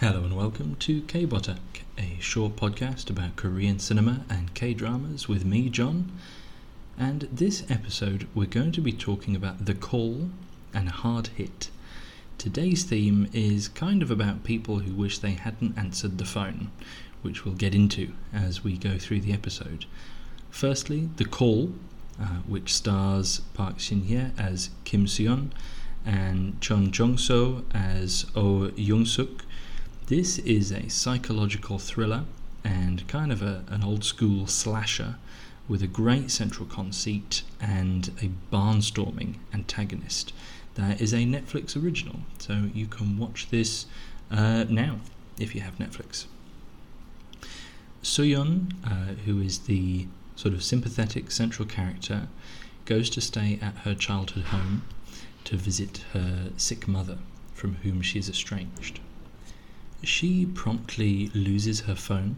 Hello and welcome to K-Botak, a short podcast about Korean cinema and K-dramas with me, John. And this episode, we're going to be talking about The Call and Hard Hit. Today's theme is kind of about people who wish they hadn't answered the phone, which we'll get into as we go through the episode. Firstly, The Call, uh, which stars Park Shin-hye as Kim Seon and Jeon Jong-seo as Oh Young-suk. This is a psychological thriller and kind of a, an old school slasher with a great central conceit and a barnstorming antagonist. That is a Netflix original, so you can watch this uh, now if you have Netflix. Soyeon, uh, who is the sort of sympathetic central character, goes to stay at her childhood home to visit her sick mother, from whom she is estranged. She promptly loses her phone,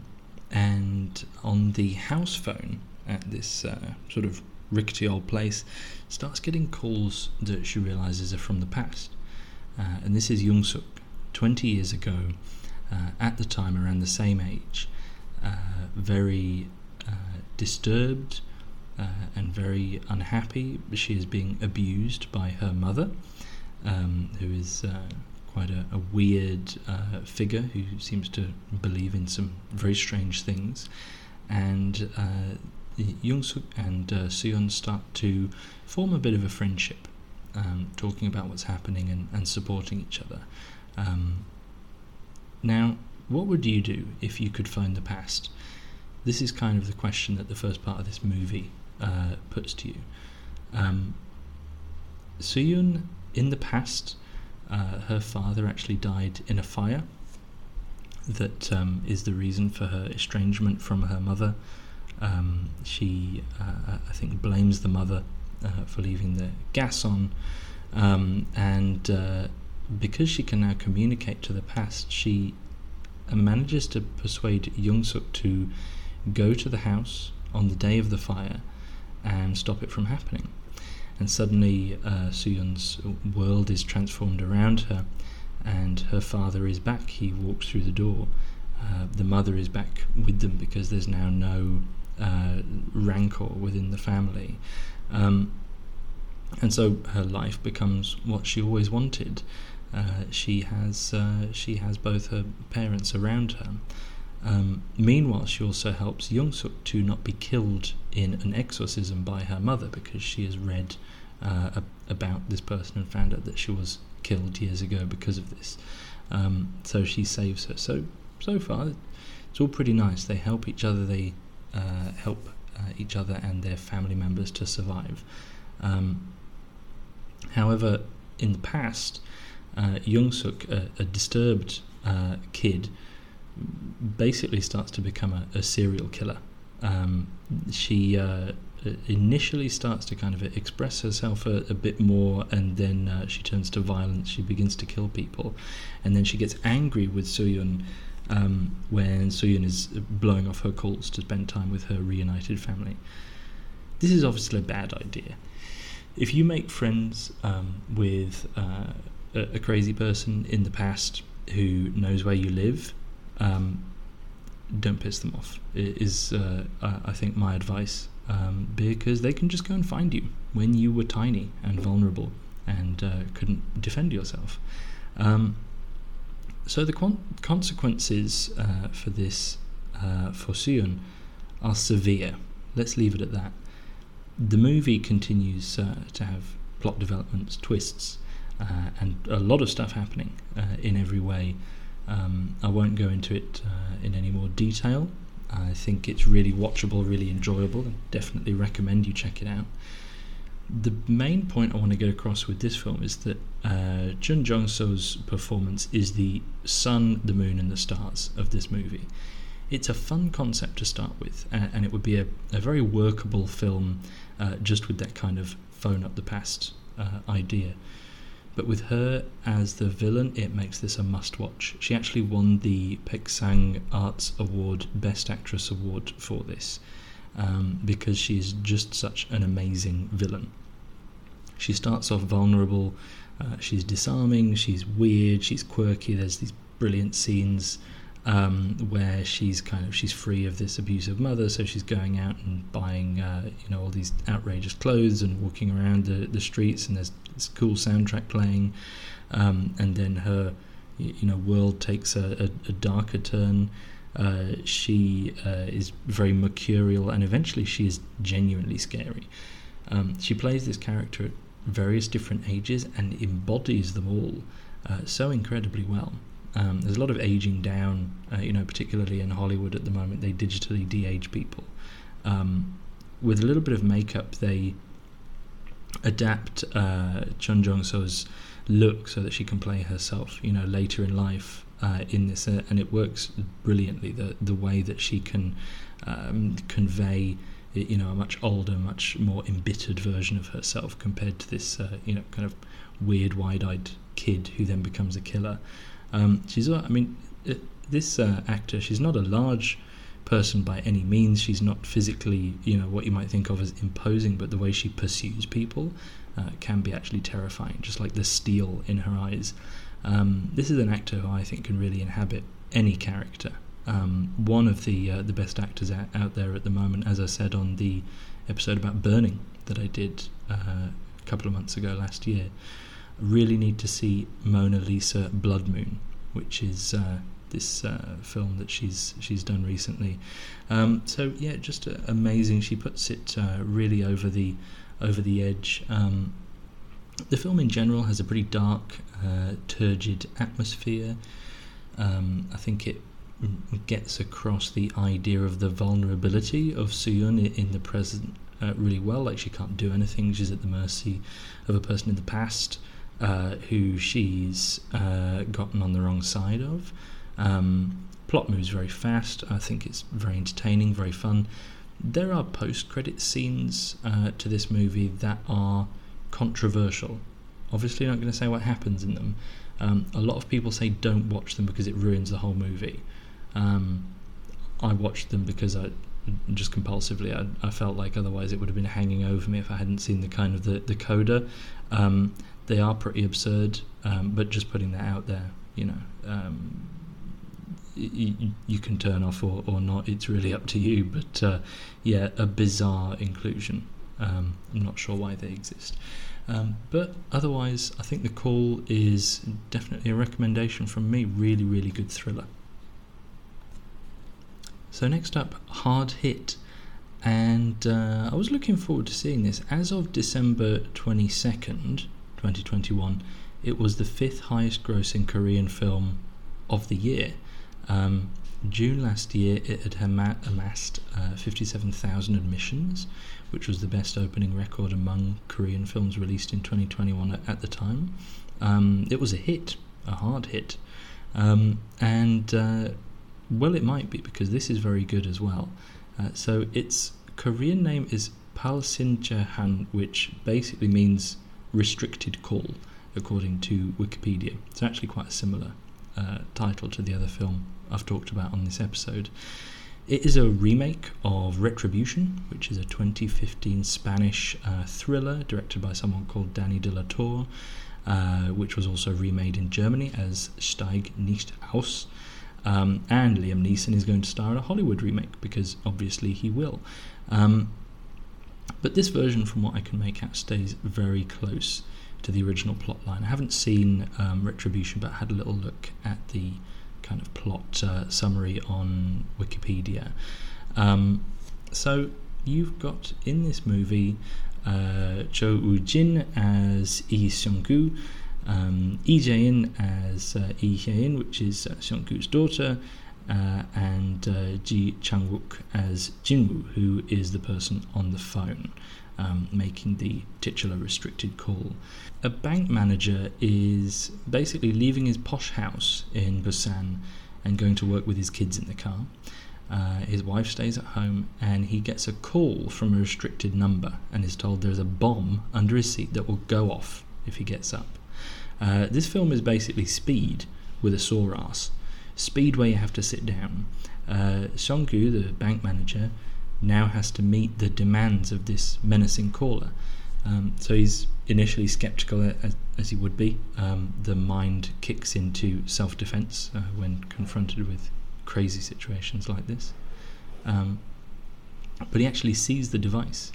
and on the house phone at this uh, sort of rickety old place, starts getting calls that she realizes are from the past. Uh, and this is Young Suk, 20 years ago, uh, at the time around the same age, uh, very uh, disturbed uh, and very unhappy. She is being abused by her mother, um, who is quite a, a weird figure who seems to believe in some very strange things. And Youngsuk and uh, Seon start to form a bit of a friendship, um, talking about what's happening and, and supporting each other. Um, now, what would you do if you could find the past? This is kind of the question that the first part of this movie uh, puts to you. Um, Suyun, in the past, uh, her father actually died in a fire. That um, is the reason for her estrangement from her mother. Um, she, uh, I think, blames the mother uh, for leaving the gas on, um, and uh, because she can now communicate to the past, she manages to persuade Youngsuk to go to the house on the day of the fire and stop it from happening. And suddenly, uh, Suyun's world is transformed around her, and her father is back. He walks through the door. Uh, the mother is back with them because there's now no uh, rancor within the family. Um, and so her life becomes what she always wanted. Uh, she has uh, she has both her parents around her. Um, meanwhile, she also helps Youngsuk to not be killed in an exorcism by her mother because she has read uh, about this person and found out that she was killed years ago because of this. Um, so she saves her. So so far, it's all pretty nice. They help each other. They uh, help uh, each other and their family members to survive. Um, however, in the past, uh, Youngsuk, a, a disturbed uh, kid, basically starts to become a, a serial killer. Um, she uh, initially starts to kind of express herself a, a bit more, and then uh, she turns to violence. She begins to kill people, and then she gets angry with Suyun um, when Soyun is blowing off her calls to spend time with her reunited family. This is obviously a bad idea. If you make friends um, with uh, a, a, crazy person in the past who knows where you live, um, don't piss them off. Is, uh, I think, my advice um, because they can just go and find you when you were tiny and vulnerable and uh, couldn't defend yourself. Um, so the con- consequences uh, for this uh, for Suyun are severe. Let's leave it at that. The movie continues uh, to have plot developments, twists, uh, and a lot of stuff happening in every way. Um, I won't go into it uh, in any more detail. I think it's really watchable, really enjoyable, and definitely recommend you check it out the main point I want to get across with this film is that uh, Jeon Jong-seo's performance is the sun, the moon, and the stars of this movie. It's a fun concept to start with, and, and it would be a, a very workable film uh, just with that kind of phone up the past uh, idea. But with her as the villain, it makes this a must watch. She actually won the Baeksang Arts Award Best Actress Award for this. Um, because is just such an amazing villain. She starts off vulnerable. Uh, she's disarming. She's weird. She's quirky. There's these brilliant scenes um, where she's kind of she's free of this abusive mother, so she's going out and buying uh, you know all these outrageous clothes and walking around the, the streets, and there's this cool soundtrack playing, um, and then her you know world takes a, a, a darker turn. Uh, she uh, is very mercurial, and eventually she is genuinely scary. Um, she plays this character at various different ages and embodies them all uh, so incredibly well. Um, there's a lot of aging down, uh, you know, particularly in Hollywood at the moment. They digitally de-age people. Um, with a little bit of makeup, they adapt uh, Jeon Jong-seo's look so that she can play herself, you know, later in life uh, in this, uh, and it works brilliantly. The the way that she can um, convey, you know, a much older, much more embittered version of herself compared to this, uh, you know, kind of weird, wide-eyed kid who then becomes a killer. Um, she's, I mean, uh, this uh, actor, she's not a large person by any means. She's not physically, you know, what you might think of as imposing, but the way she pursues people uh, can be actually terrifying, just like the steel in her eyes. Um, this is an actor who I think can really inhabit any character. Um, one of the uh, the best actors out, out, there at the moment, as I said on the episode about burning that I did uh, a couple of months ago last year really need to see Mona Lisa Blood Moon, which is uh, this uh, film that she's she's done recently. Um, so yeah, just uh, amazing. She puts it uh, really over the over the edge. Um, the film in general has a pretty dark, uh, turgid atmosphere. Um, I think it gets across the idea of the vulnerability of Soo-yoon in the present uh, really well. Like she can't do anything; she's at the mercy of a person in the past uh, who she's uh, gotten on the wrong side of. Um, plot moves very fast. I think it's very entertaining, very fun. There are post-credit scenes uh, to this movie that are controversial. Obviously, not going to say what happens in them. Um, a lot of people say don't watch them because it ruins the whole movie. Um, I watched them because I just compulsively. I, I, felt like otherwise it would have been hanging over me if I hadn't seen the kind of the, the coda. Um, they are pretty absurd, um, but just putting that out there, you know, um, y- you can turn off or, or not. It's really up to you. But uh, yeah, a bizarre inclusion. Um, I'm not sure why they exist. Um, but otherwise, I think The Call is definitely a recommendation from me. Really, really good thriller. So, next up, Hard Hit. And uh, I was looking forward to seeing this. As of December 22nd, 2021, it was the fifth highest grossing Korean film of the year. Um, June last year, it had amassed uh, 57,000 admissions, which was the best opening record among Korean films released in 2021 at, the time. Um, it was a hit, a hard hit. Um, and, uh, well, it might be because this is very good as well. Uh, so, its Korean name is Han, which basically means restricted call, according to Wikipedia. It's actually quite a similar uh, title to the other film I've talked about on this episode. It is a remake of Retribution, which is a 2015 Spanish uh, thriller directed by someone called Dani de la Torre, uh, which was also remade in Germany as Steig nicht aus. Um, and Liam Neeson is going to star in a Hollywood remake because obviously he will. Um, but this version, from what I can make out, stays very close to the original plot line. I haven't seen um, Retribution, but I had a little look at the kind of plot uh, summary on Wikipedia. Um, so you've got in this movie uh, Jo Woo-jin as Lee Seung Gu, um, Lee Jae In as uh, Lee Hye In, which is uh, Seung Gu's daughter, uh, and uh, Ji Chang Wook as Jinwoo, who is the person on the phone um, making the titular restricted call. A bank manager is basically leaving his posh house in Busan and going to work with his kids in the car. Uh, his wife stays at home and he gets a call from a restricted number and is told there's a bomb under his seat that will go off if he gets up. Uh, this film is basically speed with a sore ass speed where you have to sit down. Uh, Seung-gu, the bank manager, now has to meet the demands of this menacing caller. Um, so he's initially skeptical as, as he would be. Um, the mind kicks into self defense uh, when confronted with crazy situations like this. Um, but he actually sees the device.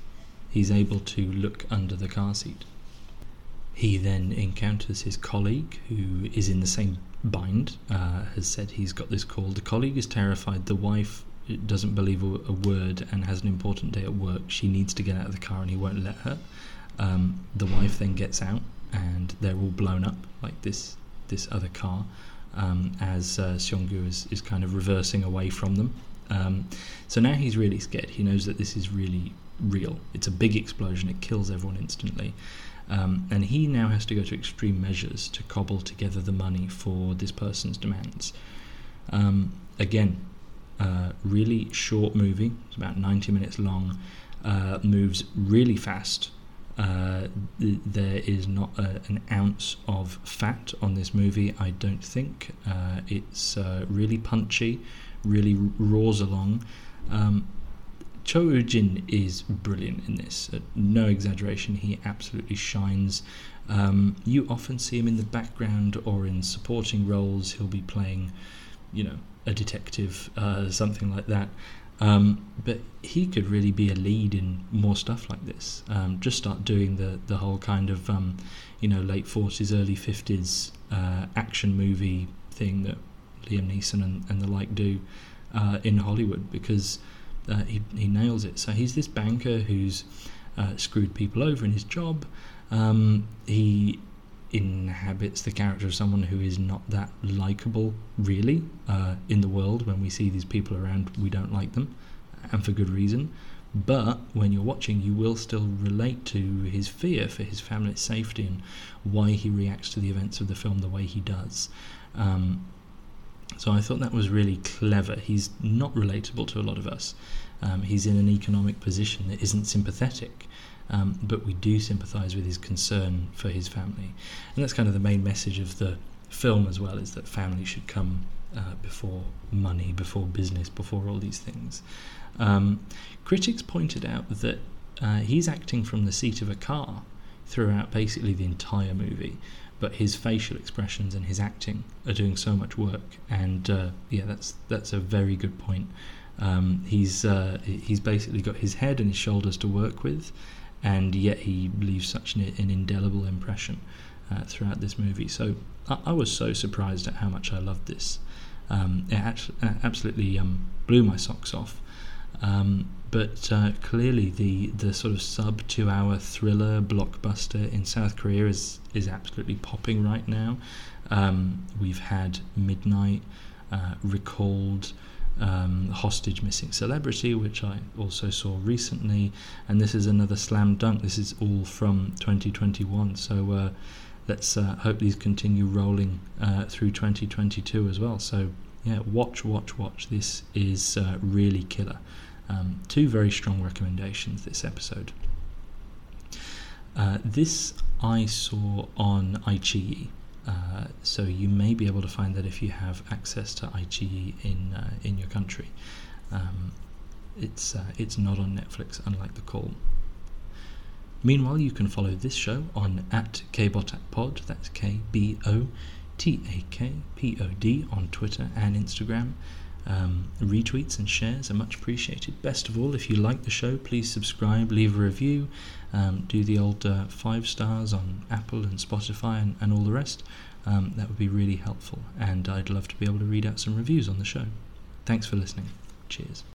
He's able to look under the car seat. He then encounters his colleague, who is in the same bind, uh, has said he's got this call. The colleague is terrified. The wife doesn't believe a, a, word and has an important day at work. She needs to get out of the car and he won't let her. Um, the wife then gets out and they're all blown up like this this other car um, as uh, Seonggu is, is kind of reversing away from them. Um, so now he's really scared. He knows that this is really real. It's a big explosion. It kills everyone instantly. Um, and he now has to go to extreme measures to cobble together the money for this person's demands. Um, again, uh, really short movie. It's about 90 minutes long. Uh, moves really fast. Uh, th- there is not a, an ounce of fat on this movie, I don't think. Uh, it's uh, really punchy, really r- roars along. Um, Cho Jin is brilliant in this. No exaggeration, he absolutely shines. Um, you often see him in the background or in supporting roles. He'll be playing, you know, a detective, uh, something like that. Um, but he could really be a lead in more stuff like this. Um, just start doing the the whole kind of um, you know late forties, early fifties uh, action movie thing that Liam Neeson and, and the like do uh, in Hollywood because uh, he he nails it. So he's this banker who's uh, screwed people over in his job. Um, he inhabits the character of someone who is not that likable, really, uh, in the world. When we see these people around, we don't like them, and for good reason. But when you're watching, you will still relate to his fear for his family's safety and why he reacts to the events of the film the way he does. Um, so I thought that was really clever. He's not relatable to a lot of us. Um, he's in an economic position that isn't sympathetic. Um, but we do sympathise with his concern for his family, and that's kind of the main message of the film as well: is that family should come uh, before money, before business, before all these things. Um, critics pointed out that uh, he's acting from the seat of a car throughout basically the entire movie, but his facial expressions and his acting are doing so much work, and uh, yeah, that's that's a very good point. Um, he's uh, he's basically got his head and his shoulders to work with, and yet he leaves such an, an indelible impression uh, throughout this movie. So I, I, was so surprised at how much I loved this. Um, it actually, absolutely um, blew my socks off. Um, but uh, clearly, the, the sort of sub two hour thriller blockbuster in South Korea is is absolutely popping right now. Um, we've had Midnight, uh, Recalled, um, Hostage Missing Celebrity, which I also saw recently, and this is another slam dunk. This is all from 2021, so uh, let's uh, hope these continue rolling uh, through 2022 as well. So, yeah, watch, watch, watch. This is uh, really killer. Um, two very strong recommendations this episode. Uh, this I saw on iQIYI. Uh, so you may be able to find that if you have access to iQIYI in uh, in your country. Um, it's uh, it's not on Netflix, unlike The Call. Meanwhile, you can follow this show on at kbotakpod. That's K B O T A K P O D on Twitter and Instagram. Um, retweets and shares are much appreciated. Best of all, if you like the show, please subscribe, leave a review, um, do the old uh, five stars on Apple and Spotify and, and all the rest. Um, that would be really helpful, and I'd love to be able to read out some reviews on the show. Thanks for listening. Cheers.